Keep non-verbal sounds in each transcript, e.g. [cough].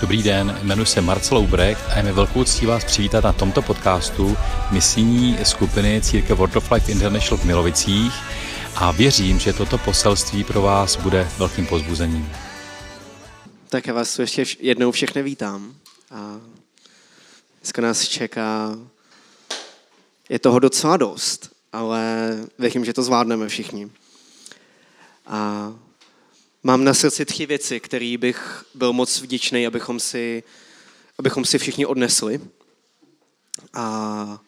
Dobrý den, jmenuji se Marcel Ubrecht a je mi velkou ctí vás přivítat na tomto podcastu misijní skupiny Církev World of Life International v Milovicích a věřím, že toto poselství pro vás bude velkým pozbuzením. Tak já vás ještě jednou všechny vítám. A dneska nás čeká, je toho docela dost, ale věřím, že to zvládneme všichni. A mám na srdci tři věci, které bych byl moc vděčný, abychom si, abychom si všichni odnesli. A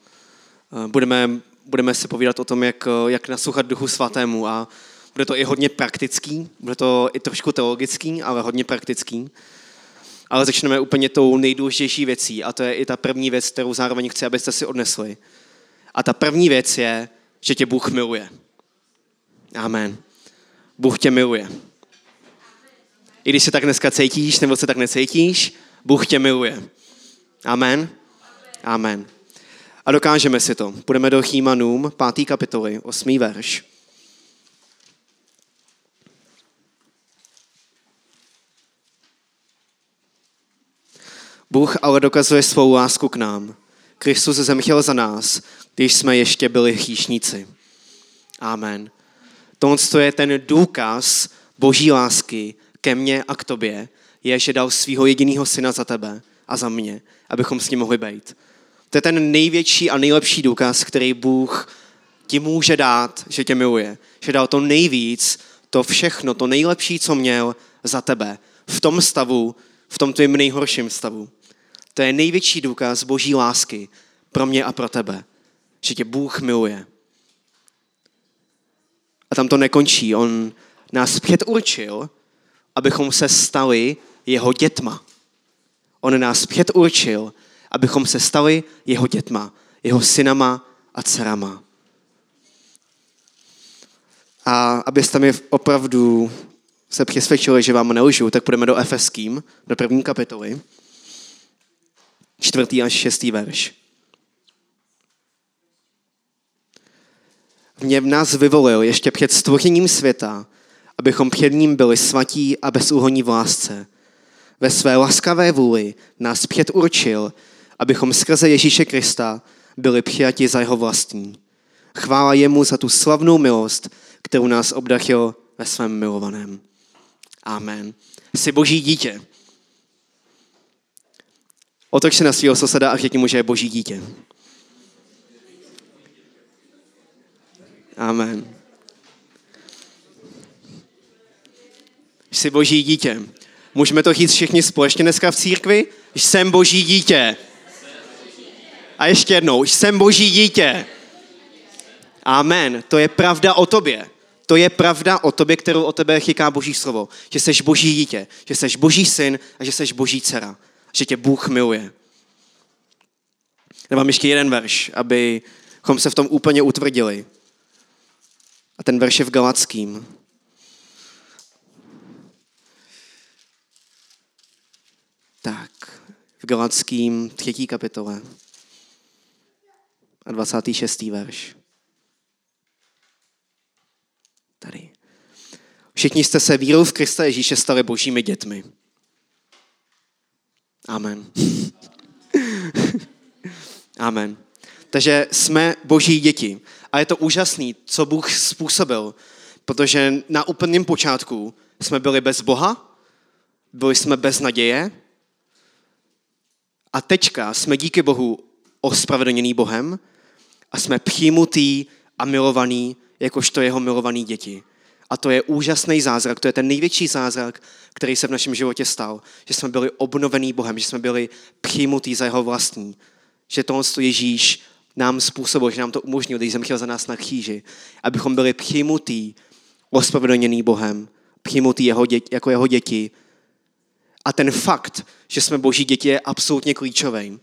budeme, budeme se povídat o tom, jak, jak naslouchat Duchu Svatému a bude to i hodně praktický, bude to i trošku teologický, ale hodně praktický. Ale začneme úplně tou nejdůležitější věcí a to je i ta první věc, kterou zároveň chci, abyste si odnesli. A ta první věc je, že tě Bůh miluje. Amen. Bůh tě miluje. Když se tak dneska cítíš, nebo se tak necítíš, Bůh tě miluje. Amen. Amen. A dokážeme si to. Půjdeme do Chýmanům, 5. kapitoly, 8. verš. Bůh ale dokazuje svou lásku k nám. Kristus zemřel za nás, když jsme ještě byli hříšníci. Amen. Tohle je ten důkaz boží lásky ke mně a k tobě, je, že dal svého jediného syna za tebe a za mě, abychom s ním mohli být. To je ten největší a nejlepší důkaz, který Bůh ti může dát, že tě miluje. Že dal to nejvíc, to všechno, to nejlepší, co měl za tebe. V tom stavu, v tom tvém nejhorším stavu. To je největší důkaz boží lásky pro mě a pro tebe. Že tě Bůh miluje. A tam to nekončí. On nás předurčil, abychom se stali jeho dětma. On nás předurčil, abychom se stali jeho dětma, jeho synama a dcerama. A abyste mi opravdu se přesvědčili, že vám nelžu, tak půjdeme do Efeským, do první kapitoly, čtvrtý až šestý verš. V něm nás vyvolil ještě před stvořením světa, abychom před ním byli svatí a bezúhoní v lásce. Ve své laskavé vůli nás předurčil, abychom skrze Ježíše Krista byli přijati za jeho vlastní. Chvála jemu za tu slavnou milost, kterou nás obdachl ve svém milovaném. Amen. Jsi boží dítě. Otoč se na svého soseda a řekni mu, že je boží dítě. Amen. Jsi boží dítě. Můžeme to říct všichni společně dneska v církvi? Jsem boží dítě. A ještě jednou, jsem boží dítě. Amen. To je pravda o tobě. To je pravda o tobě, kterou o tebe chyká boží slovo. Že jsi boží dítě, že jsi boží syn a že jsi boží dcera. Že tě Bůh miluje. Nemám ještě jeden verš, abychom se v tom úplně utvrdili. A ten verš je v Galackým. Tak, v Galackým třetí kapitole a 26. verš. Tady. Všichni jste se vírou v Krista Ježíše stali božími dětmi. Amen. [laughs] Amen. Takže jsme boží děti. A je to úžasný, co Bůh způsobil, protože na úplném počátku jsme byli bez Boha, byli jsme bez naděje a teďka jsme díky Bohu ospravedlněný Bohem a jsme přijmutý a milovaný jakožto jeho milovaný děti. A to je úžasný zázrak, to je ten největší zázrak, který se v našem životě stal. Že jsme byli obnovený Bohem, že jsme byli přijmutý za jeho vlastní. Že tohle Ježíš nám způsobil, že nám to umožnil, když zemřel za nás na kříži, abychom byli přijmutý, ospravedlněný Bohem, přijmutý jeho děti, jako jeho děti. A ten fakt, že jsme boží děti, je absolutně klíčový.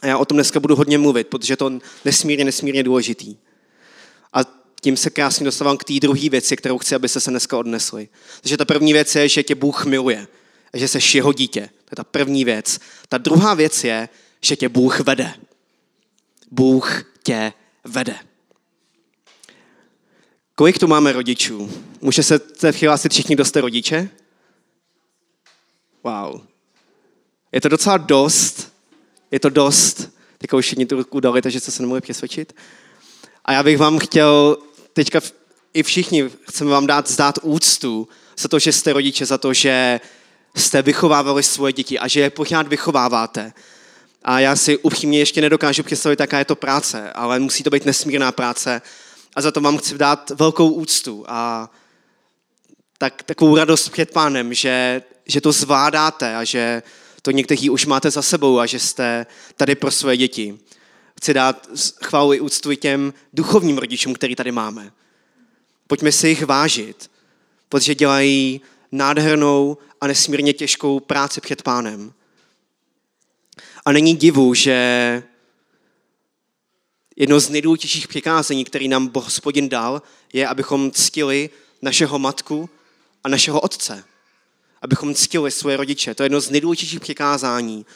A já o tom dneska budu hodně mluvit, protože to nesmírně, nesmírně důležitý. A tím se krásně dostávám k té druhé věci, kterou chci, abyste se dneska odnesli. Takže ta první věc je, že tě Bůh miluje a že jsi jeho dítě. To je ta první věc. Ta druhá věc je, že tě Bůh vede. Bůh tě vede. Kolik tu máme rodičů? Může se přihlásit všichni, kdo jste rodiče? Wow. Je to docela dost, je to dost, teďka už všichni tu ruku dali, takže se nemohli přesvědčit. A já bych vám chtěl teďka i všichni chceme vám dát zdát úctu za to, že jste rodiče, za to, že jste vychovávali svoje děti a že je pořád vychováváte. A já si upřímně ještě nedokážu představit, jaká je to práce, ale musí to být nesmírná práce. A za to vám chci dát velkou úctu a tak, takovou radost před pánem, že, že to zvládáte a že to někteří už máte za sebou a že jste tady pro své děti. Chci dát chválu i úctu těm duchovním rodičům, který tady máme. Pojďme si jich vážit, protože dělají nádhernou a nesmírně těžkou práci před pánem. A není divu, že jedno z nejdůležitějších přikázení, který nám hospodin dal, je, abychom ctili našeho matku a našeho otce. Abychom ctili svoje rodiče. To je jedno z nejdůležitějších přikázání,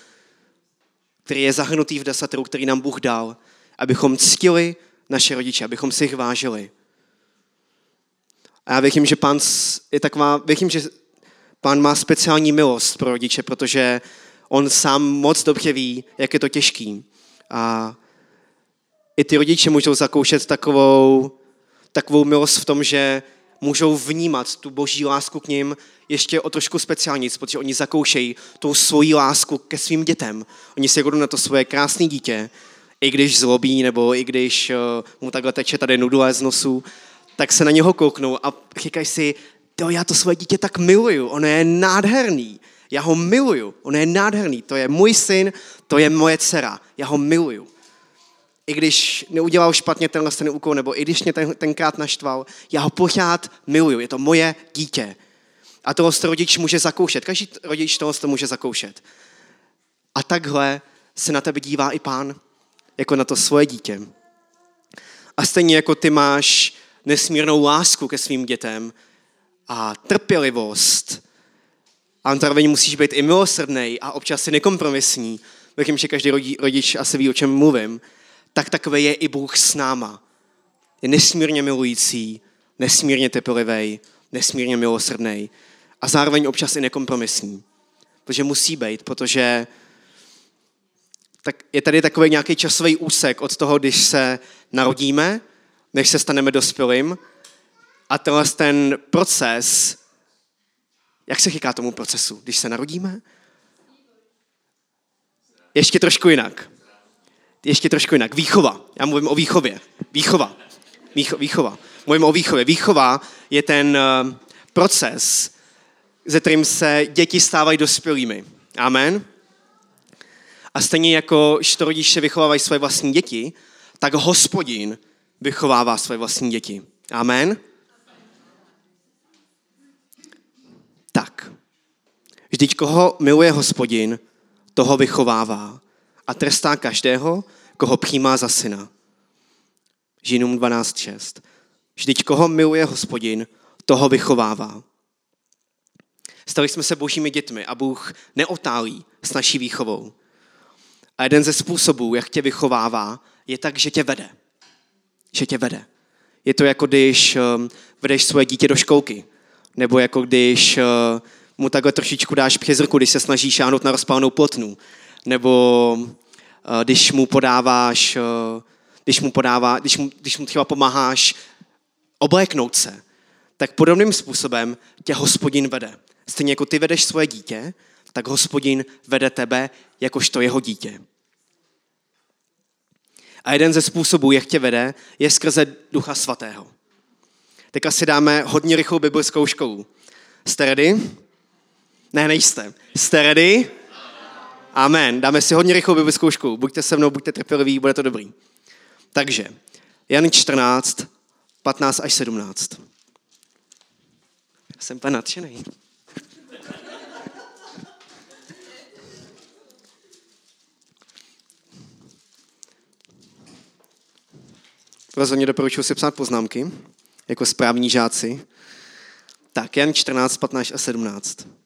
který je zahrnutý v desateru, který nám Bůh dal. Abychom ctili naše rodiče, abychom si jich vážili. A já věřím, že pán je taková, věřím, že pán má speciální milost pro rodiče, protože on sám moc dobře ví, jak je to těžký. A i ty rodiče můžou zakoušet takovou, takovou milost v tom, že můžou vnímat tu boží lásku k ním ještě o trošku speciálnic, protože oni zakoušejí tou svoji lásku ke svým dětem. Oni se kladou na to svoje krásné dítě, i když zlobí, nebo i když uh, mu takhle teče tady nudle z nosu, tak se na něho kouknou a říkají si, to já to svoje dítě tak miluju, ono je nádherný, já ho miluju, ono je nádherný, to je můj syn, to je moje dcera, já ho miluju. I když neudělal špatně tenhle ten úkol, nebo i když mě ten, tenkrát naštval, já ho pořád miluju, je to moje dítě. A tohle rodič může zakoušet, každý rodič tohle může zakoušet. A takhle se na tebe dívá i pán, jako na to svoje dítě. A stejně jako ty máš nesmírnou lásku ke svým dětem a trpělivost. A zároveň musíš být i milosrdný a občas si nekompromisní. Věřím, že každý rodič asi ví, o čem mluvím. Tak takové je i Bůh s náma. Je nesmírně milující, nesmírně trpělivý, nesmírně milosrdný a zároveň občas i nekompromisní. Protože musí být, protože tak je tady takový nějaký časový úsek od toho, když se narodíme než se staneme dospělým. A tenhle ten proces, jak se říká tomu procesu, když se narodíme? Ještě trošku jinak. Ještě trošku jinak. Výchova. Já mluvím o výchově. Výchova. Výcho, výchova. Mluvím o výchově. Výchova je ten uh, proces, ze kterým se děti stávají dospělými. Amen. A stejně jako že rodiče vychovávají své vlastní děti, tak hospodin vychovává své vlastní děti. Amen? Tak. Vždyť koho miluje hospodin, toho vychovává a trestá každého, koho přijímá za syna. Žinům 12.6. Vždyť koho miluje hospodin, toho vychovává. Stali jsme se božími dětmi a Bůh neotálí s naší výchovou. A jeden ze způsobů, jak tě vychovává, je tak, že tě vede že tě vede. Je to jako když um, vedeš svoje dítě do školky, nebo jako když uh, mu takhle trošičku dáš přes ruku, když se snažíš šáhnout na rozpálnou plotnu, nebo když mu podáváš, uh, když mu, podává, když mu, když mu třeba pomáháš obléknout se, tak podobným způsobem tě hospodin vede. Stejně jako ty vedeš svoje dítě, tak hospodin vede tebe jakožto jeho dítě. A jeden ze způsobů, jak tě vede, je skrze Ducha Svatého. Teďka si dáme hodně rychlou biblickou školu. Jste ready? Ne, nejste. Jste ready? Amen. Dáme si hodně rychlou biblickou školu. Buďte se mnou, buďte trpěliví, bude to dobrý. Takže, Jan 14, 15 až 17. Jsem úplně nadšený. Rozhodně doporučuji si psát poznámky, jako správní žáci. Tak, Jan 14, 15 a 17.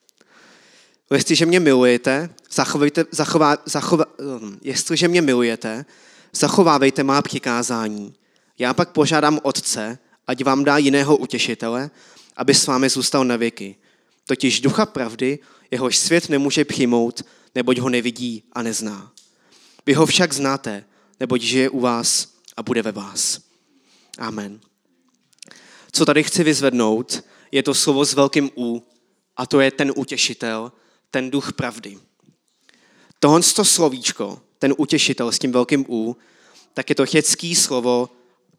Jestliže mě milujete, zachovejte, zachová, zachová, hm, jestliže mě milujete, zachovávejte má přikázání. Já pak požádám Otce, ať vám dá jiného utěšitele, aby s vámi zůstal na věky. Totiž ducha pravdy, jehož svět nemůže přijmout, neboť ho nevidí a nezná. Vy ho však znáte, neboť žije u vás a bude ve vás. Amen. Co tady chci vyzvednout, je to slovo s velkým U, a to je ten utěšitel, ten duch pravdy. Tohle to slovíčko, ten utěšitel s tím velkým U, tak je to checký slovo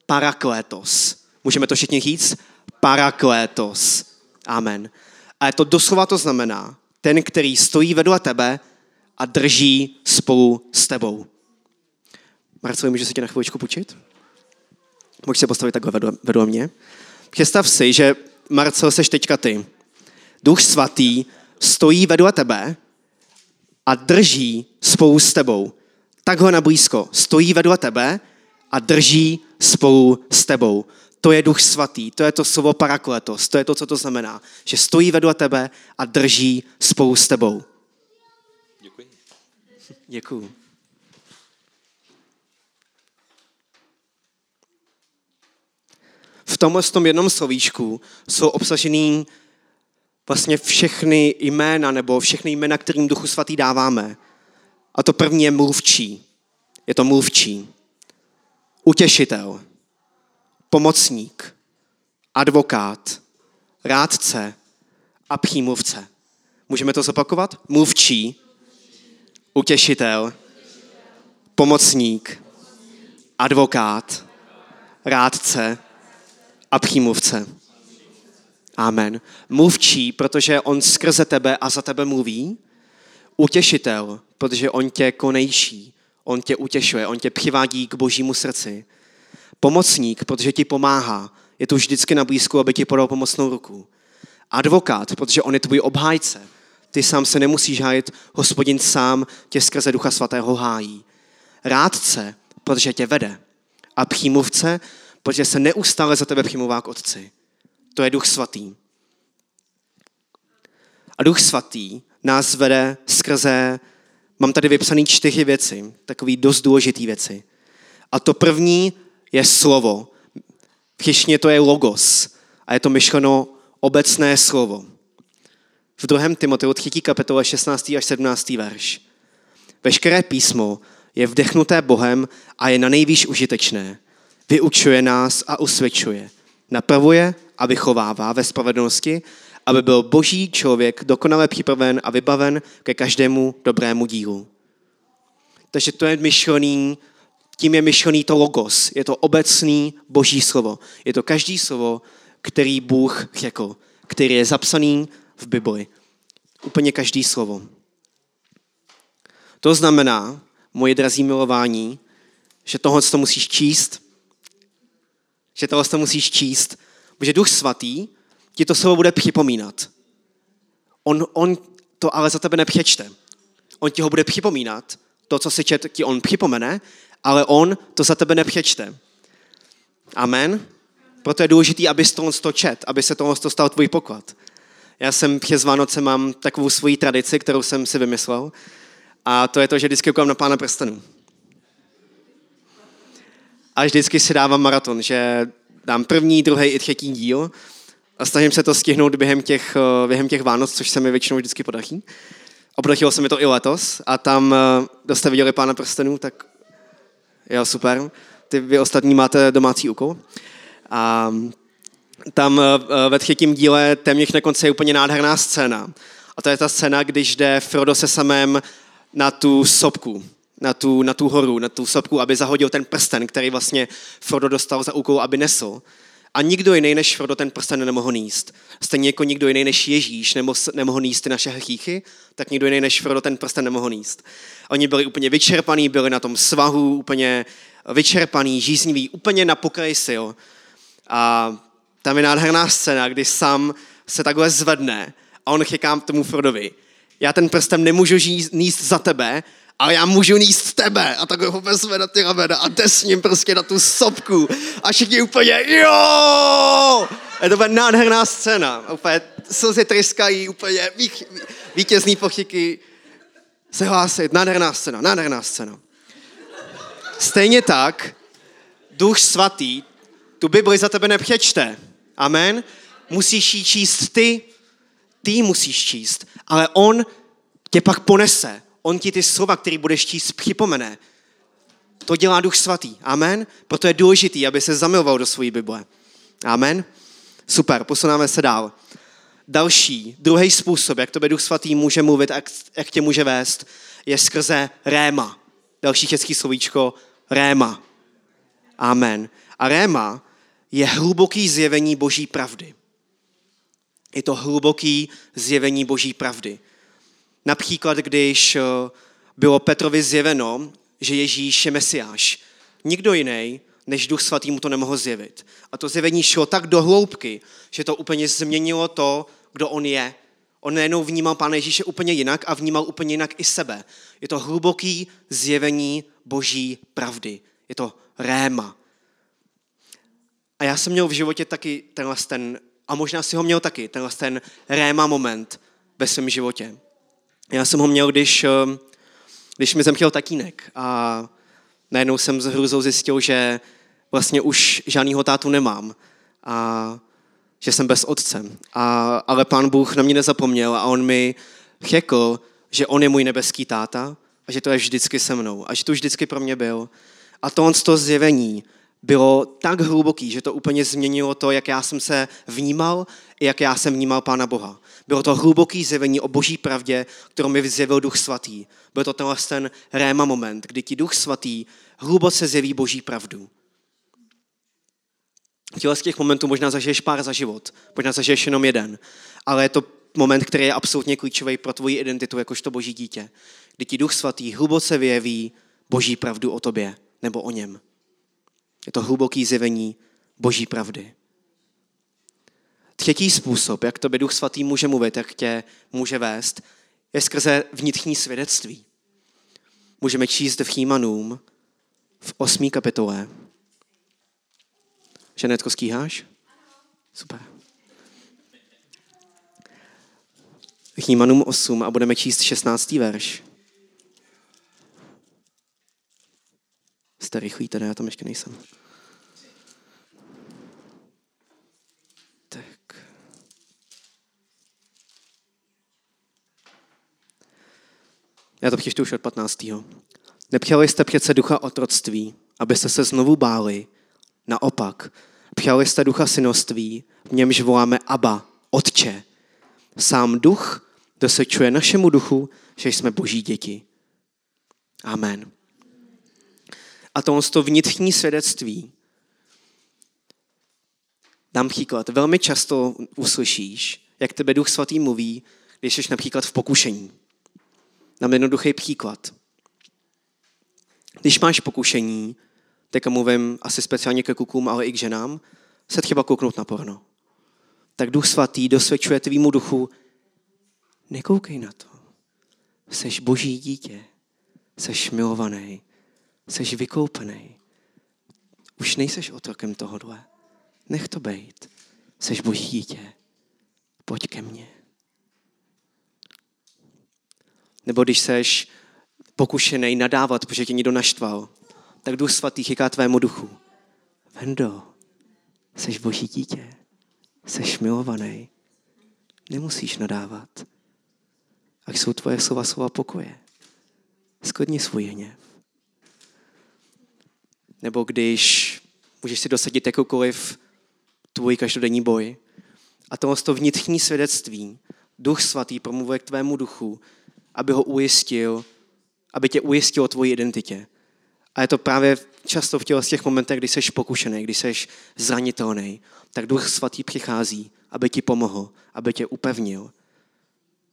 paraklétos. Můžeme to všichni říct? Paraklétos. Amen. A to doslova to znamená, ten, který stojí vedle tebe a drží spolu s tebou. Marcelo, můžu se tě na chviličku půjčit? Můžeš se postavit takhle vedle, vedle mě? Představ si, že Marcel, seš teďka ty. Duch svatý stojí vedle tebe a drží spolu s tebou. Takhle na blízko. Stojí vedle tebe a drží spolu s tebou. To je duch svatý, to je to slovo parakletos, to je to, co to znamená. Že stojí vedle tebe a drží spolu s tebou. Děkuji. [laughs] Děkuji. V tomhle tom jednom slovíčku jsou obsažený vlastně všechny jména nebo všechny jména, kterým Duchu Svatý dáváme. A to první je mluvčí. Je to mluvčí. Utěšitel. Pomocník. Advokát. Rádce. A přímluvce. Můžeme to zopakovat? Mluvčí. Utěšitel. Pomocník. Advokát. Rádce a přímluvce. Amen. Mluvčí, protože on skrze tebe a za tebe mluví. Utěšitel, protože on tě konejší, on tě utěšuje, on tě přivádí k božímu srdci. Pomocník, protože ti pomáhá, je tu vždycky na blízku, aby ti podal pomocnou ruku. Advokát, protože on je tvůj obhájce. Ty sám se nemusíš hájit, hospodin sám tě skrze Ducha Svatého hájí. Rádce, protože tě vede. A přímluvce, protože se neustále za tebe přimluvá k Otci. To je Duch Svatý. A Duch Svatý nás vede skrze, mám tady vypsané čtyři věci, takové dost důležité věci. A to první je slovo. V to je logos a je to myšleno obecné slovo. V druhém Timoteu 3. kapitole 16. až 17. verš. Veškeré písmo je vdechnuté Bohem a je na nejvýš užitečné. Vyučuje nás a usvědčuje. Napravuje a vychovává ve spravedlnosti, aby byl boží člověk dokonale připraven a vybaven ke každému dobrému dílu. Takže to je myšlený, tím je myšlený to logos. Je to obecný boží slovo. Je to každý slovo, který Bůh řekl, který je zapsaný v Bibli. Úplně každý slovo. To znamená, moje drazí milování, že tohle to musíš číst, že tohle to musíš číst, protože Duch Svatý ti to slovo bude připomínat. On, on to ale za tebe nepřečte. On ti ho bude připomínat. To, co si čet, ti on připomene, ale on to za tebe nepřečte. Amen. Proto je důležité, abys to to čet, aby se tohle to stal tvůj poklad. Já jsem přes Vánoce mám takovou svoji tradici, kterou jsem si vymyslel. A to je to, že vždycky koukám na pána prstenů. A vždycky si dávám maraton, že dám první, druhý i třetí díl a snažím se to stihnout během těch, eh, během těch Vánoc, což se mi většinou vždycky podaří. A podařilo se mi to i letos a tam, eh, kdo jste viděli Pána prstenů, tak jo, super. Ty vy ostatní máte domácí úkol. A tam eh, ve třetím díle téměř na konci je úplně nádherná scéna. A to je ta scéna, když jde Frodo se samém na tu sopku, na tu, na tu horu, na tu sopku, aby zahodil ten prsten, který vlastně Frodo dostal za úkol, aby nesl. A nikdo jiný než Frodo ten prsten nemohl níst. Stejně jako nikdo jiný než Ježíš nemohl níst ty naše hříchy, tak nikdo jiný než Frodo ten prsten nemohl níst. Oni byli úplně vyčerpaní, byli na tom svahu, úplně vyčerpaný, žíznivý, úplně na pokraji sil. A tam je nádherná scéna, kdy sám se takhle zvedne a on říká tomu Frodovi, já ten prstem nemůžu níst za tebe, ale já můžu níst tebe. A tak ho vezme na ty ramena a jde s ním prostě na tu sopku. A všichni úplně, jo! Je to nádherná scéna. Úplně slzy tryskají, úplně vítězný pochyky se hlásit. Nádherná scéna, nádherná scéna. Stejně tak, Duch Svatý tu Bibli za tebe nepřečte. Amen. Musíš ji číst ty, ty musíš číst, ale on tě pak ponese On ti ty slova, které budeš číst, připomene. To dělá Duch Svatý. Amen. Proto je důležitý, aby se zamiloval do své Bible. Amen. Super, posunáme se dál. Další, druhý způsob, jak to Duch Svatý může mluvit, jak, jak tě může vést, je skrze réma. Další český slovíčko, réma. Amen. A réma je hluboký zjevení boží pravdy. Je to hluboký zjevení boží pravdy. Například, když eh, bylo Petrovi zjeveno, že Ježíš je Mesiáš, nikdo jiný než Duch Svatý mu to nemohl zjevit. A to zjevení šlo tak do hloubky, že to úplně změnilo to, kdo on je. On nejenom vnímal Pána Ježíše úplně jinak a vnímal úplně jinak i sebe. Je to hluboký zjevení boží pravdy. Je to réma. A já jsem měl v životě taky tenhle ten, a možná si ho měl taky, tenhle ten réma moment ve svém životě. Já jsem ho měl, když, eh, když mi zemřel tatínek a najednou jsem s hruzou zjistil, že vlastně už žádnýho tátu nemám a že jsem bez otce. A, ale pán Bůh na mě nezapomněl a on mi řekl, že on je můj nebeský táta a že to je vždycky se mnou a že to vždycky pro mě byl. A to on z toho zjevení bylo tak hluboký, že to úplně změnilo to, jak já jsem se vnímal i jak já jsem vnímal Pána Boha. Bylo to hluboký zjevení o boží pravdě, kterou mi zjevil Duch Svatý. Byl to tenhle ten réma moment, kdy ti Duch Svatý hluboce zjeví boží pravdu. Těle z těch momentů možná zažiješ pár za život, možná zažiješ jenom jeden, ale je to moment, který je absolutně klíčový pro tvoji identitu jakožto boží dítě, kdy ti Duch Svatý hluboce vyjeví boží pravdu o tobě nebo o něm. Je to hluboký zjevení boží pravdy. Třetí způsob, jak to by Duch Svatý může mluvit, jak tě může vést, je skrze vnitřní svědectví. Můžeme číst v Chýmanům v osmý kapitole. Ženetko, skýháš? Super. Chýmanům 8 a budeme číst 16. verš. Jste rychlý teda, já tam ještě nejsem. Já to přečtu už od 15. Nepřijali jste přece ducha otroctví, abyste se znovu báli. Naopak, přijali jste ducha synoství, v němž voláme Abba, Otče. Sám duch dosvědčuje našemu duchu, že jsme boží děti. Amen. A to to vnitřní svědectví. Dám příklad. Velmi často uslyšíš, jak tebe Duch Svatý mluví, když jsi například v pokušení. Dám jednoduchý příklad. Když máš pokušení, teďka mluvím asi speciálně ke kukům, ale i k ženám, se třeba kouknout na porno. Tak Duch Svatý dosvědčuje tvýmu duchu, nekoukej na to. Seš boží dítě. Seš milovaný. Seš vykoupený. Už nejseš otrokem tohohle. Nech to bejt. Seš boží dítě. Pojď ke mně. Nebo když seš pokušený nadávat, protože tě někdo naštval, tak Duch Svatý chyká tvému duchu. Vendo, seš boží dítě. Seš milovaný. Nemusíš nadávat. Ať jsou tvoje slova slova pokoje. Sklidni svůj hněv. Nebo když můžeš si dosadit jakoukoliv tvůj každodenní boj. A tohle to vnitřní svědectví, Duch Svatý promluvuje k tvému duchu, aby ho ujistil, aby tě ujistil o tvoji identitě. A je to právě často v těch, těch momentech, kdy jsi pokušený, kdy jsi zranitelný, tak Duch Svatý přichází, aby ti pomohl, aby tě upevnil,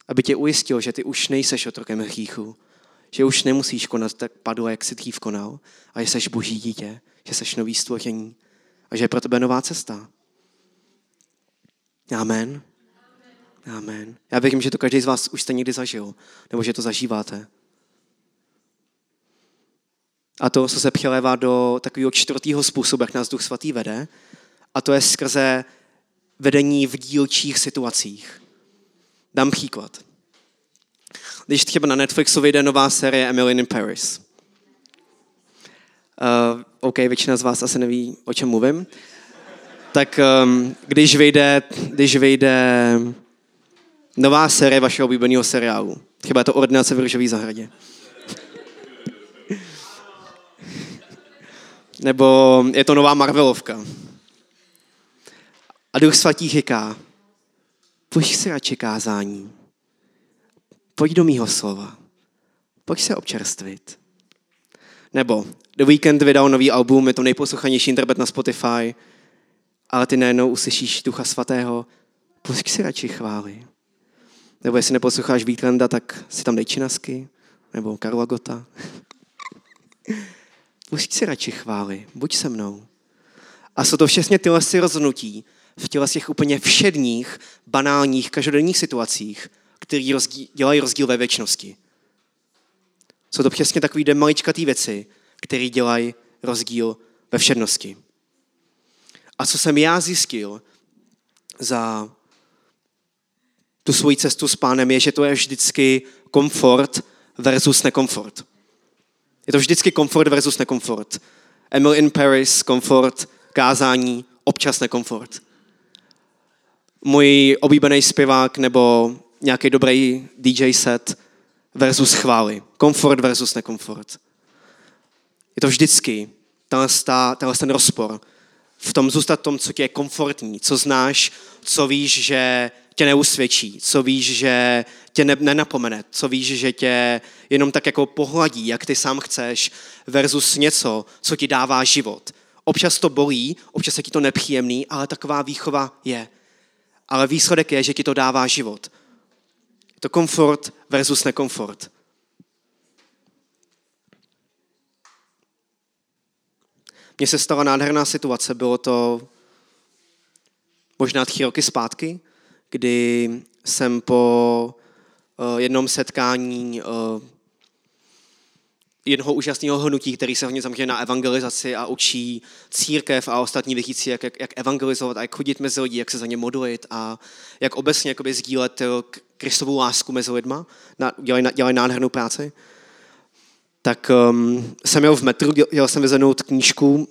aby tě ujistil, že ty už nejseš otrokem hříchu, že už nemusíš konat tak padlo, jak jsi dřív konal, a že jsi boží dítě, že jsi nový stvoření a že je pro tebe nová cesta. Amen. Amen. Já věřím, že to každý z vás už jste někdy zažil, nebo že to zažíváte. A to, co se přelévá do takového čtvrtého způsobu, jak nás Duch Svatý vede, a to je skrze vedení v dílčích situacích. Dám příklad. Když třeba na Netflixu vyjde nová série Emily in Paris. Uh, OK, většina z vás asi neví, o čem mluvím. Tak um, když vyjde, když vyjde nová série vašeho oblíbeného seriálu. Chyba je to Ordinace v Růžové zahradě. [laughs] Nebo je to nová Marvelovka. A Duch Svatý říká, pojď si radši kázání. Pojď do mýho slova. Pojď se občerstvit. Nebo The Weekend vydal nový album, je to nejposlouchanější interpret na Spotify, ale ty najednou uslyšíš Ducha Svatého, pojď si radši chvály. Nebo jestli neposloucháš Vítlanda, tak si tam dej činasky, nebo Karla Gota. Si radši chvály, buď se mnou. A jsou to všechny tyhle si rozhodnutí v těle těch úplně všedních, banálních, každodenních situacích, které rozdíl, dělají rozdíl ve věčnosti. Jsou to přesně takové maličkatý věci, které dělají rozdíl ve všednosti. A co jsem já zjistil za tu svoji cestu s pánem, je, že to je vždycky komfort versus nekomfort. Je to vždycky komfort versus nekomfort. Emil in Paris, komfort, kázání, občas nekomfort. Můj oblíbený zpěvák nebo nějaký dobrý DJ set versus chvály. Komfort versus nekomfort. Je to vždycky tenhle, ten rozpor v tom zůstat tom, co ti je komfortní, co znáš, co víš, že tě neusvědčí, co víš, že tě ne, nenapomene, co víš, že tě jenom tak jako pohladí, jak ty sám chceš, versus něco, co ti dává život. Občas to bolí, občas je ti to nepříjemný, ale taková výchova je. Ale výsledek je, že ti to dává život. To komfort versus nekomfort. Mně se stala nádherná situace, bylo to možná tři roky zpátky, kdy jsem po uh, jednom setkání uh, jednoho úžasného hnutí, který se hodně zaměřuje na evangelizaci a učí církev a ostatní věřící, jak, jak, jak evangelizovat a jak chodit mezi lidi, jak se za ně modlit a jak obecně jakoby, sdílet eh, Kristovou lásku mezi lidma. Na, dělají, dělají nádhernou práci. Tak um, jsem jel v metru, jel jsem vyzvednout knížku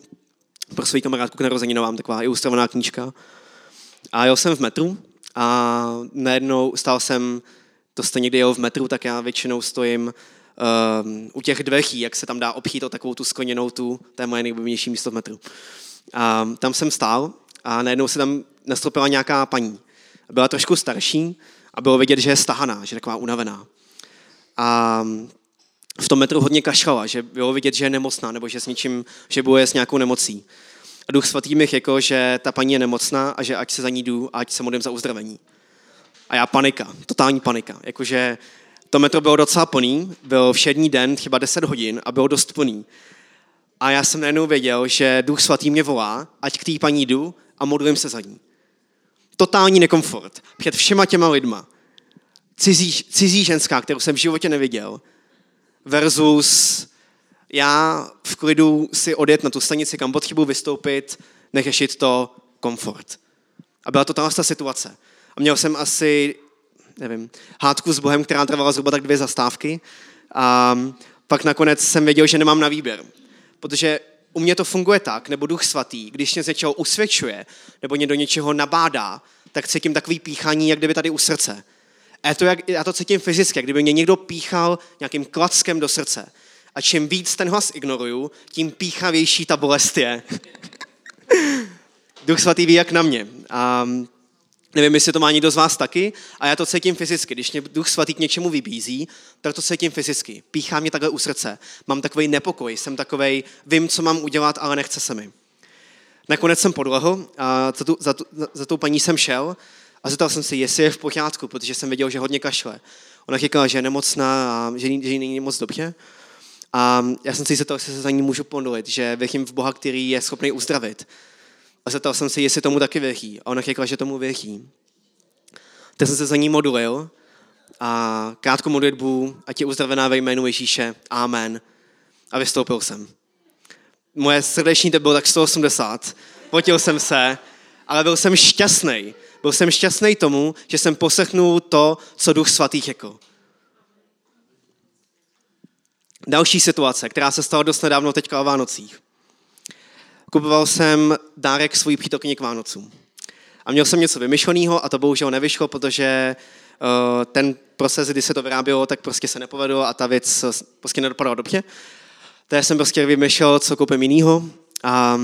pro svou kamarádku k narozeninovám, taková ilustrovaná knížka. A jel jsem v metru a najednou stál jsem, to jste někdy jel v metru, tak já většinou stojím um, u těch dveří, jak se tam dá obchýt o takovou tu skleněnou tu, to je moje nejblíbenější místo v metru. A tam jsem stál a najednou se tam nastoupila nějaká paní. Byla trošku starší a bylo vidět, že je stahaná, že je taková unavená. A v tom metru hodně kašlala, že bylo vidět, že je nemocná, nebo že s něčím, že bojuje s nějakou nemocí. A Duch Svatý mi jako, že ta paní je nemocná a že ať se za ní jdu a ať se modlím za uzdravení. A já panika, totální panika. Jakože to metro bylo docela plný, byl všední den, třeba 10 hodin a bylo dost plný. A já jsem najednou věděl, že Duch Svatý mě volá, ať k té paní jdu a modlím se za ní. Totální nekomfort před všema těma lidma. Cizí, cizí ženská, kterou jsem v životě neviděl, versus já v klidu si odjet na tu stanici, kam potřebuji vystoupit, neřešit to komfort. A byla to ta situace. A měl jsem asi, nevím, hádku s Bohem, která trvala zhruba tak dvě zastávky. A pak nakonec jsem věděl, že nemám na výběr. Protože u mě to funguje tak, nebo Duch Svatý, když mě z něčeho usvědčuje, nebo mě do něčeho nabádá, tak cítím takový píchání, jak kdyby tady u srdce. A to, jak, já to cítím fyzicky, jak kdyby mě někdo píchal nějakým klackem do srdce. A čím víc ten hlas ignoruju, tím píchavější ta bolest je. Duch svatý ví, jak na mě. A nevím, jestli to má někdo z vás taky, a já to cítím fyzicky. Když mě Duch svatý k něčemu vybízí, tak to cítím fyzicky. Píchá mě takhle u srdce. Mám takový nepokoj, jsem takový, vím, co mám udělat, ale nechce se mi. Nakonec jsem podlehl a za, tu, za, tu, za tou paní jsem šel a zeptal jsem si, jestli je v pořádku, protože jsem věděl, že hodně kašle. Ona říkala, že je nemocná a že, že není moc dobře. A já jsem si jestli se za ní můžu pomodlit, že věřím v Boha, který je schopný uzdravit. A zeptal jsem se, jestli tomu taky věří. A ona řekla, že tomu věří. Tak jsem se za ní modlil a krátkou modlitbu, ať je uzdravená ve jménu Ježíše. Amen. A vystoupil jsem. Moje srdeční to bylo tak 180. Potil jsem se, ale byl jsem šťastný. Byl jsem šťastný tomu, že jsem poslechnul to, co Duch Svatý řekl. Další situace, která se stala dost nedávno teďka o Vánocích. Kupoval jsem dárek svojí přítelkyni k Vánocům. A měl jsem něco vymyšleného a to bohužel nevyšlo, protože uh, ten proces, kdy se to vyrábělo, tak prostě se nepovedlo a ta věc prostě nedopadala dobře. Tak jsem prostě vymýšlel, co koupím jinýho. A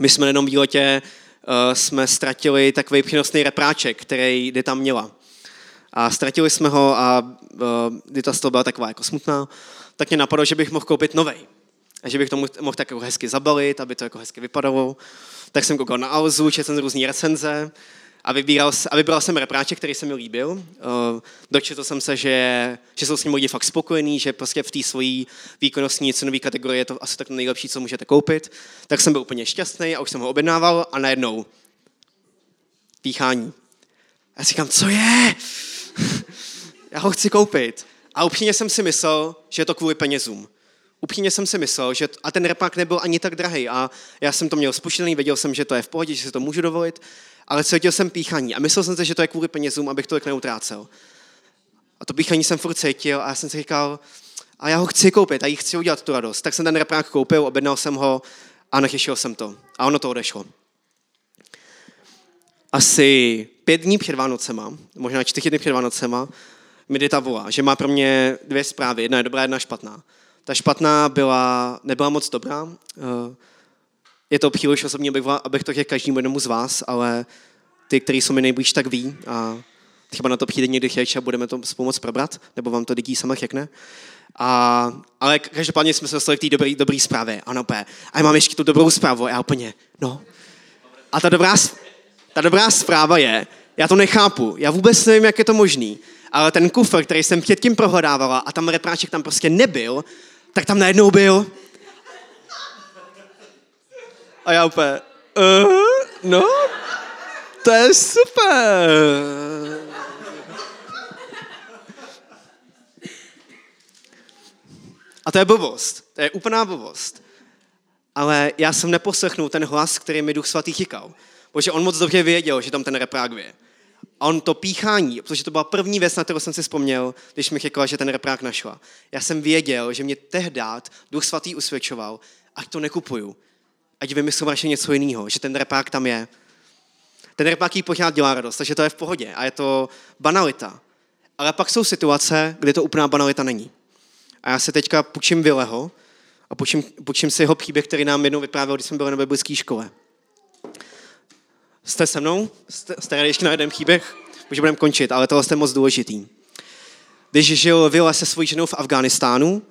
my jsme na jednom výletě uh, jsme ztratili takový přínosný repráček, který Dita měla. A ztratili jsme ho a Dita z toho byla taková jako smutná. Tak mě napadlo, že bych mohl koupit nový. A že bych to mohl tak jako hezky zabalit, aby to jako hezky vypadalo. Tak jsem koukal na Alzu, četl jsem různé recenze a, vybíral, a vybral jsem repráček, který se mi líbil. Uh, dočetl jsem se, že, že jsou s ním lidi fakt spokojení, že prostě v té svojí výkonnostní cenové kategorii je to asi tak nejlepší, co můžete koupit. Tak jsem byl úplně šťastný a už jsem ho objednával a najednou píchání. Já říkám, co je? [laughs] Já ho chci koupit. A upřímně jsem si myslel, že je to kvůli penězům upřímně jsem si myslel, že a ten repák nebyl ani tak drahý a já jsem to měl spuštěný, věděl jsem, že to je v pohodě, že si to můžu dovolit, ale cítil jsem píchaní a myslel jsem si, že to je kvůli penězům, abych to neutrácel. A to píchaní jsem furt cítil a já jsem si říkal, a já ho chci koupit a jí chci udělat tu radost. Tak jsem ten repák koupil, objednal jsem ho a nachyšil jsem to. A ono to odešlo. Asi pět dní před Vánocema, možná čtyři dny před Vánocema, mi Dita volá, že má pro mě dvě zprávy. Jedna je dobrá, jedna špatná. Ta špatná byla, nebyla moc dobrá. Eh, je to příliš osobní, abych, abych to řekl každému jednomu z vás, ale ty, kteří jsou mi nejblíž, tak ví. A třeba na to přijde někdy chvíč a budeme to spolu moc probrat, nebo vám to lidí sama řekne. A, ale každopádně jsme se dostali k té dobré dobrý zprávě. Ano, P. A já mám ještě tu dobrou zprávu. Já úplně, no. A ta dobrá, ta dobrá zpráva je, já to nechápu. Já vůbec nevím, jak je to možný. Ale ten kufr, který jsem předtím prohledávala a tam repráček tam prostě nebyl, tak tam najednou byl. A já úplně, uh, no, to je super. A to je blbost. To je úplná blbost. Ale já jsem neposlechnul ten hlas, který mi Duch Svatý chykal. Protože on moc dobře věděl, že tam ten reprák je. A on to píchání, protože to byla první věc, na kterou jsem si vzpomněl, když mi řekla, že ten reprák našla. Já jsem věděl, že mě tehdát Duch Svatý usvědčoval, ať to nekupuju. Ať vymyslím radši něco jiného, že ten repák tam je. Ten repák jí pořád dělá radost, takže to je v pohodě a je to banalita. Ale pak jsou situace, kdy to úplná banalita není. A já se teďka půjčím Vileho a půjčím, půjčím si jeho příběh, který nám jednou vyprávěl, když jsme byli na biblické škole. Jste se mnou? Jste, jste ještě na jeden příběh? Už budeme končit, ale tohle je moc důležitý. Když žil Vila se svojí ženou v Afghánistánu,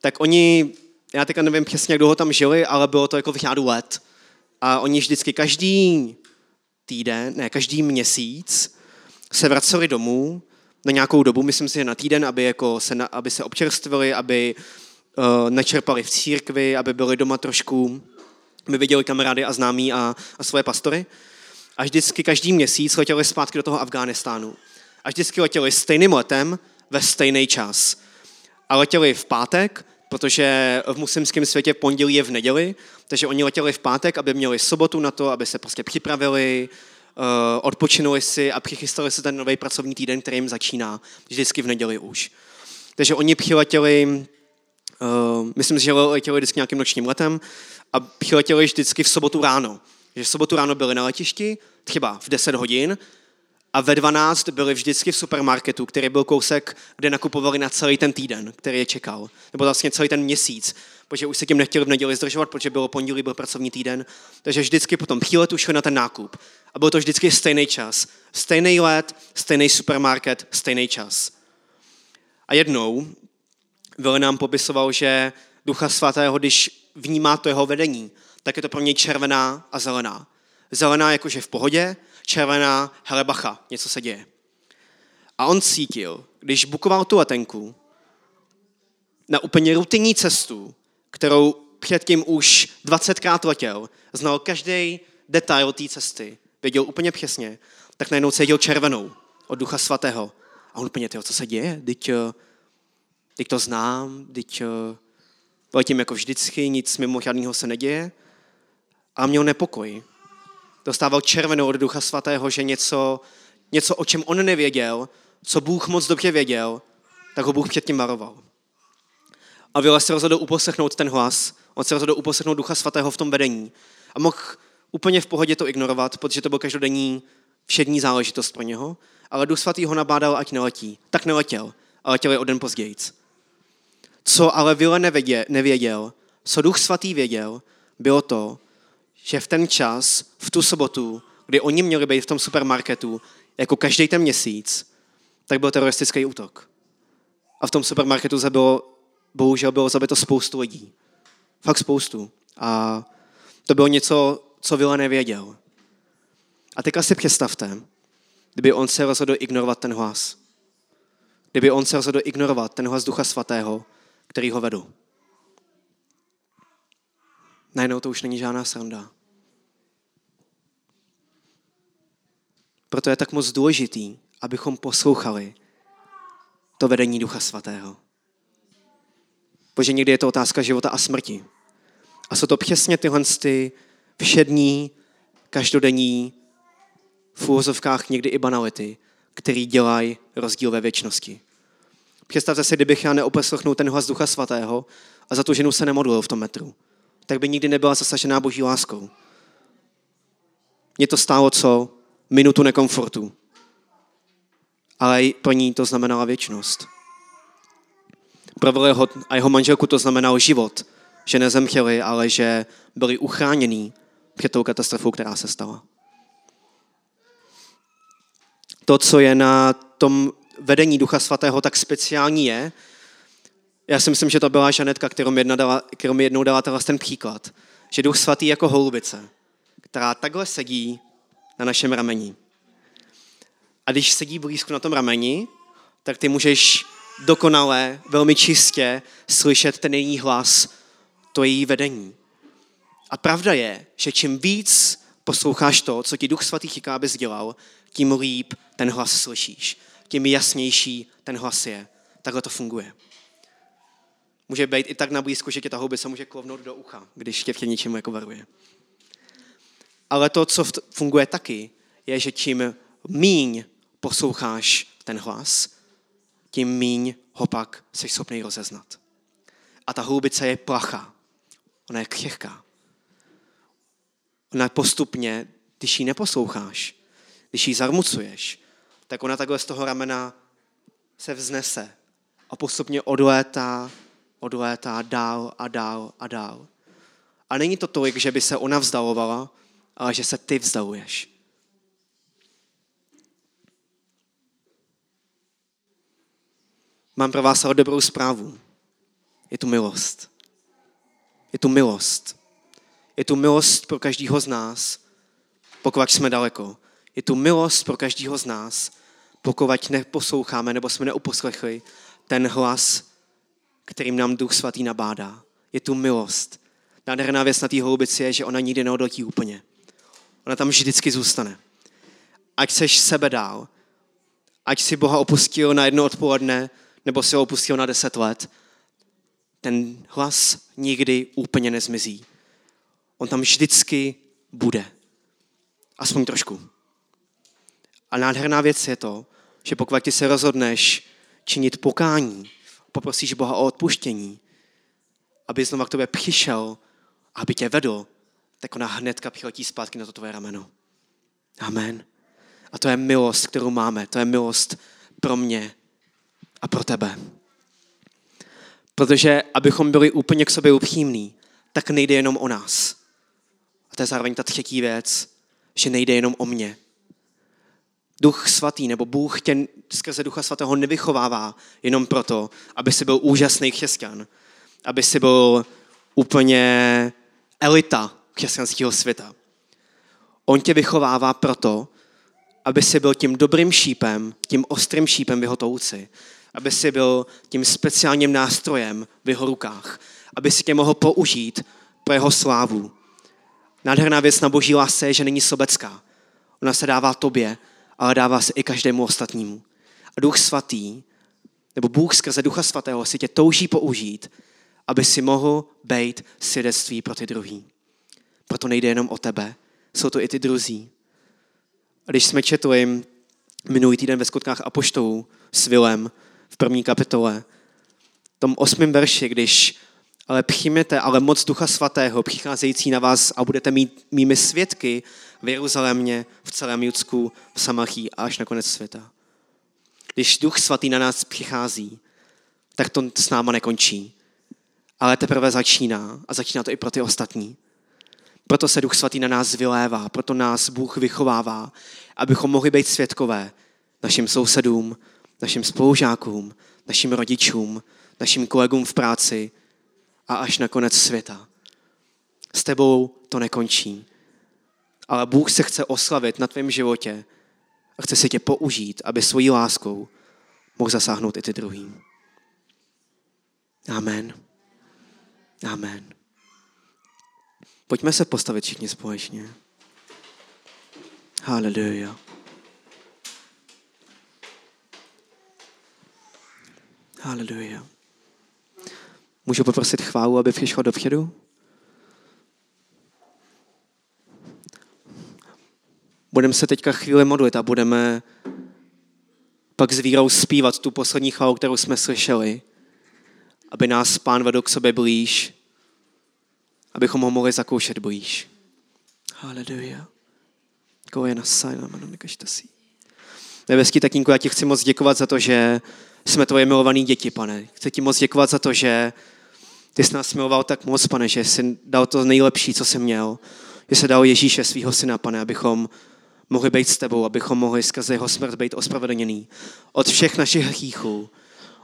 tak oni, já teďka nevím přesně, jak dlouho tam žili, ale bylo to jako v řádu let. A oni vždycky každý týden, ne, každý měsíc se vraceli domů na nějakou dobu, myslím si, že na týden, aby, jako se, aby se občerstvili, aby uh, nečerpali v církvi, aby byli doma trošku, aby viděli kamarády a známí a, a svoje pastory a vždycky každý měsíc letěli zpátky do toho Afghánistánu. A vždycky letěli stejným letem ve stejný čas. A letěli v pátek, protože v muslimském světě pondělí je v neděli, takže oni letěli v pátek, aby měli sobotu na to, aby se prostě připravili, uh, odpočinuli si a přichystali se ten nový pracovní týden, který jim začíná vždycky v neděli už. Takže oni přiletěli, uh, myslím že letěli vždycky nějakým nočním letem a přiletěli vždycky v sobotu ráno že v sobotu ráno byli na letišti, třeba v 10 hodin, a ve 12 byli vždycky v supermarketu, který byl kousek, kde nakupovali na celý ten týden, který je čekal. Nebo vlastně celý ten měsíc, protože už se tím nechtěli v neděli zdržovat, protože bylo pondělí, byl pracovní týden. Takže vždycky potom příletu šli na ten nákup. A byl to vždycky stejný čas. Stejný let, stejný supermarket, stejný čas. A jednou Vili nám popisoval, že Ducha Svatého, když vnímá to jeho vedení, tak je to pro něj červená a zelená. Zelená jakože v pohodě, červená, hele bacha, něco se děje. A on cítil, když bukoval tu letenku na úplně rutinní cestu, kterou předtím už 20krát letěl, znal každý detail té cesty, věděl úplně přesně, tak najednou cítil červenou od Ducha Svatého. A on úplně, tyjo, co se děje? Teď, eh, teď to znám, teď eh, letím jako vždycky, nic mimořádného se neděje a měl nepokoj. Dostával červenou od Ducha Svatého, že něco, něco, o čem on nevěděl, co Bůh moc dobře věděl, tak ho Bůh předtím varoval. A Vila se rozhodl uposlechnout ten hlas, on se rozhodl uposlechnout Ducha Svatého v tom vedení. A mohl úplně v pohodě to ignorovat, protože to byl každodenní všední záležitost pro něho, ale Duch Svatý ho nabádal, ať neletí. Tak neletěl, ale letěl je o den později. Co ale Vile nevěděl, nevěděl, co Duch Svatý věděl, bylo to, že v ten čas, v tu sobotu, kdy oni měli být v tom supermarketu, jako každý ten měsíc, tak byl teroristický útok. A v tom supermarketu zabilo, bohužel bylo zabito spoustu lidí. Fakt spoustu. A to bylo něco, co Vila nevěděl. A teďka si představte, kdyby on se rozhodl ignorovat ten hlas. Kdyby on se rozhodl ignorovat ten hlas Ducha Svatého, který ho vedl. Najednou to už není žádná sranda. Proto je tak moc důležitý, abychom poslouchali to vedení Ducha Svatého. Protože někdy je to otázka života a smrti. A jsou to přesně tyhle ty všední, každodenní, v úvozovkách někdy i banality, který dělají rozdíl ve věčnosti. Představte si, kdybych já neoposlechnul ten hlas Ducha Svatého a za tu ženu se nemodlil v tom metru, tak by nikdy nebyla zasažená boží láskou. Mě to stálo co? Minutu nekomfortu. Ale pro ní to znamenala věčnost. Pro Vleho a jeho manželku to znamenalo život, že nezemřeli, ale že byli uchráněni před tou katastrofou, která se stala. To, co je na tom vedení Ducha Svatého tak speciální je, já si myslím, že to byla Žanetka, kterou mi, jedna dala, kterou mi jednou dala ten příklad, že Duch Svatý jako holubice, která takhle sedí na našem rameni. A když sedí blízko na tom rameni, tak ty můžeš dokonale, velmi čistě slyšet ten její hlas, to její vedení. A pravda je, že čím víc posloucháš to, co ti Duch Svatý říká, abys dělal, tím líp ten hlas slyšíš. Tím jasnější ten hlas je. Takhle to funguje. Může být i tak na blízku, že tě ta houby se může klovnout do ucha, když tě v něčemu jako varuje. Ale to, co funguje taky, je, že čím míň posloucháš ten hlas, tím míň ho pak jsi schopný rozeznat. A ta houbice je placha. Ona je křehká. Ona postupně, když ji neposloucháš, když ji zarmucuješ, tak ona takhle z toho ramena se vznese a postupně odlétá, odlétá dál a dál a dál. A není to tolik, že by se ona vzdalovala, ale že se ty vzdaluješ. Mám pro vás ale dobrou zprávu. Je tu milost. Je tu milost. Je tu milost pro každého z nás, pokud jsme daleko. Je tu milost pro každého z nás, pokud neposloucháme nebo jsme neuposlechli ten hlas, kterým nám Duch Svatý nabádá. Je tu milost. Nádherná věc na té houbici je, že ona nikdy neodletí úplně. Ona tam vždycky zůstane. Ať seš sebe dál, ať si Boha opustil na jedno odpoledne, nebo si ho opustil na deset let, ten hlas nikdy úplně nezmizí. On tam vždycky bude. Aspoň trošku. A nádherná věc je to, že pokud ty se rozhodneš činit pokání, poprosíš Boha o odpuštění, aby znovu k tobě přišel, aby tě vedl, tak ona hnedka přiletí zpátky na to tvoje rameno. Amen. A to je milost, kterou máme. To je milost pro mě a pro tebe. Protože abychom byli úplně k sobě upřímní, tak nejde jenom o nás. A to je zároveň ta třetí věc, že nejde jenom o mě. Duch svatý nebo Bůh tě skrze Ducha svatého nevychovává jenom proto, aby si byl úžasný křesťan, aby si byl úplně elita křesťanského světa. On tě vychovává proto, aby si byl tím dobrým šípem, tím ostrým šípem v jeho touci, aby si byl tím speciálním nástrojem v jeho rukách, aby si tě mohl použít pro jeho slávu. Nádherná věc na boží lásce je, že není sobecká. Ona se dává tobě, ale dává se i každému ostatnímu. A Duch Svatý, nebo Bůh skrze Ducha Svatého si tě touží použít, aby si mohl být svědectví pro ty druhý. Proto nejde jenom o tebe, jsou to i ty druzí. A když jsme četli minulý týden ve skutkách Apoštolů s Vilem v první kapitole, v tom osmém verši, když ale přijměte ale moc Ducha Svatého přicházející na vás a budete mít mými svědky v Jeruzalémě, v celém Judsku, v Samachí a až na konec světa. Když Duch Svatý na nás přichází, tak to s náma nekončí. Ale teprve začíná a začíná to i pro ty ostatní. Proto se Duch Svatý na nás vylévá, proto nás Bůh vychovává, abychom mohli být svědkové našim sousedům, našim spolužákům, našim rodičům, našim kolegům v práci a až na konec světa. S tebou to nekončí. Ale Bůh se chce oslavit na tvém životě a chce si tě použít, aby svojí láskou mohl zasáhnout i ty druhým. Amen. Amen. Pojďme se postavit všichni společně. Haleluja. Haleluja. Můžu poprosit chválu, aby přišla dopředu? Budeme se teďka chvíli modlit a budeme pak s vírou zpívat tu poslední chválu, kterou jsme slyšeli, aby nás Pán vedl k sobě blíž, abychom ho mohli zakoušet blíž. Haleluja. Koje na sajna, manu nekažtasí. Nebeský tatínku, já ti chci moc děkovat za to, že jsme tvoje milované děti, pane. Chci ti moc děkovat za to, že ty jsi nás miloval tak moc, pane, že jsi dal to nejlepší, co jsi měl. Že jsi dal Ježíše, svého syna, pane, abychom mohli být s tebou, abychom mohli skrze jeho smrt být ospravedlněný od všech našich hříchů,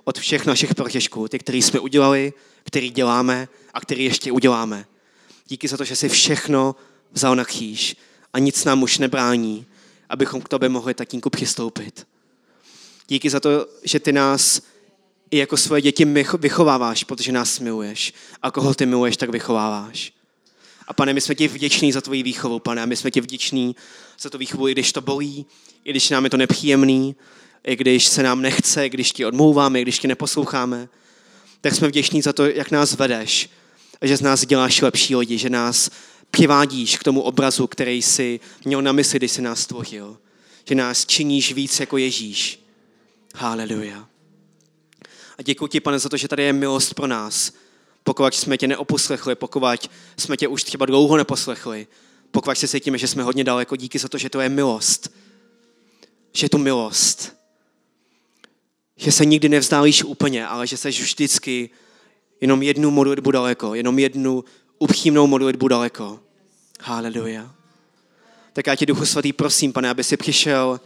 od všech našich protěžků, ty, které jsme udělali, který děláme a který ještě uděláme. Díky za to, že jsi všechno vzal na kříž a nic nám už nebrání, abychom k tobě mohli tatínku přistoupit. Díky za to, že ty nás i jako svoje děti vychováváš, protože nás miluješ. A koho ty miluješ, tak vychováváš. A pane, my jsme ti vděční za tvoji výchovu, pane, a my jsme ti vděční výchovu, i když to bolí, i když nám je to nepříjemný, i když se nám nechce, i když ti odmlouváme, i když ti neposloucháme, tak jsme vděční za to, jak nás vedeš a že z nás děláš lepší lidi, že nás přivádíš k tomu obrazu, který jsi měl na mysli, když jsi nás stvořil. Že nás činíš víc jako Ježíš. Haleluja. A děkuji ti, pane, za to, že tady je milost pro nás. Pokud jsme tě neoposlechli, pokud jsme tě už třeba dlouho neposlechli, pokud se cítíme, že jsme hodně daleko, díky za to, že to je milost. Že je tu milost. Že se nikdy nevzdálíš úplně, ale že jsi vždycky jenom jednu modlitbu daleko, jenom jednu upřímnou modlitbu daleko. Haleluja. Tak já ti, Duchu Svatý, prosím, pane, aby si přišel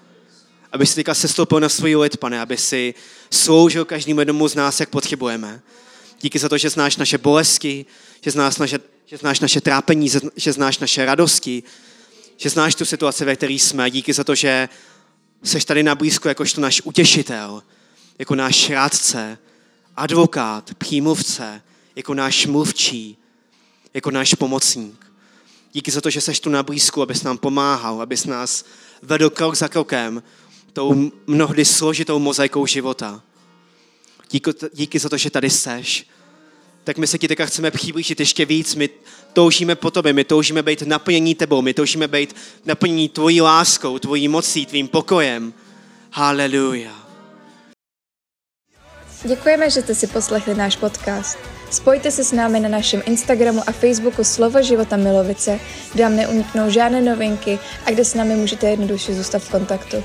aby si teďka sestoupil na svůj lid, pane, aby si sloužil každému jednomu z nás, jak potřebujeme. Díky za to, že znáš naše bolesti, že znáš naše, že znáš naše trápení, že znáš naše radosti, že znáš tu situaci, ve které jsme. Díky za to, že jsi tady na blízko jakožto náš utěšitel, jako náš rádce, advokát, přímluvce, jako náš mluvčí, jako náš pomocník. Díky za to, že jsi tu na blízku, abys nám pomáhal, abys nás vedl krok za krokem tou mnohdy složitou mozaikou života. Díky, díky za to, že tady seš. Tak my se ti teďka chceme přiblížit ještě víc. My toužíme po tobě, my toužíme být naplnění tebou, my toužíme být naplnění tvojí láskou, tvojí mocí, tvým pokojem. Haleluja. Děkujeme, že jste si poslechli náš podcast. Spojte se s námi na našem Instagramu a Facebooku Slovo života Milovice, kde vám neuniknou žádné novinky a kde s námi můžete jednoduše zůstat v kontaktu.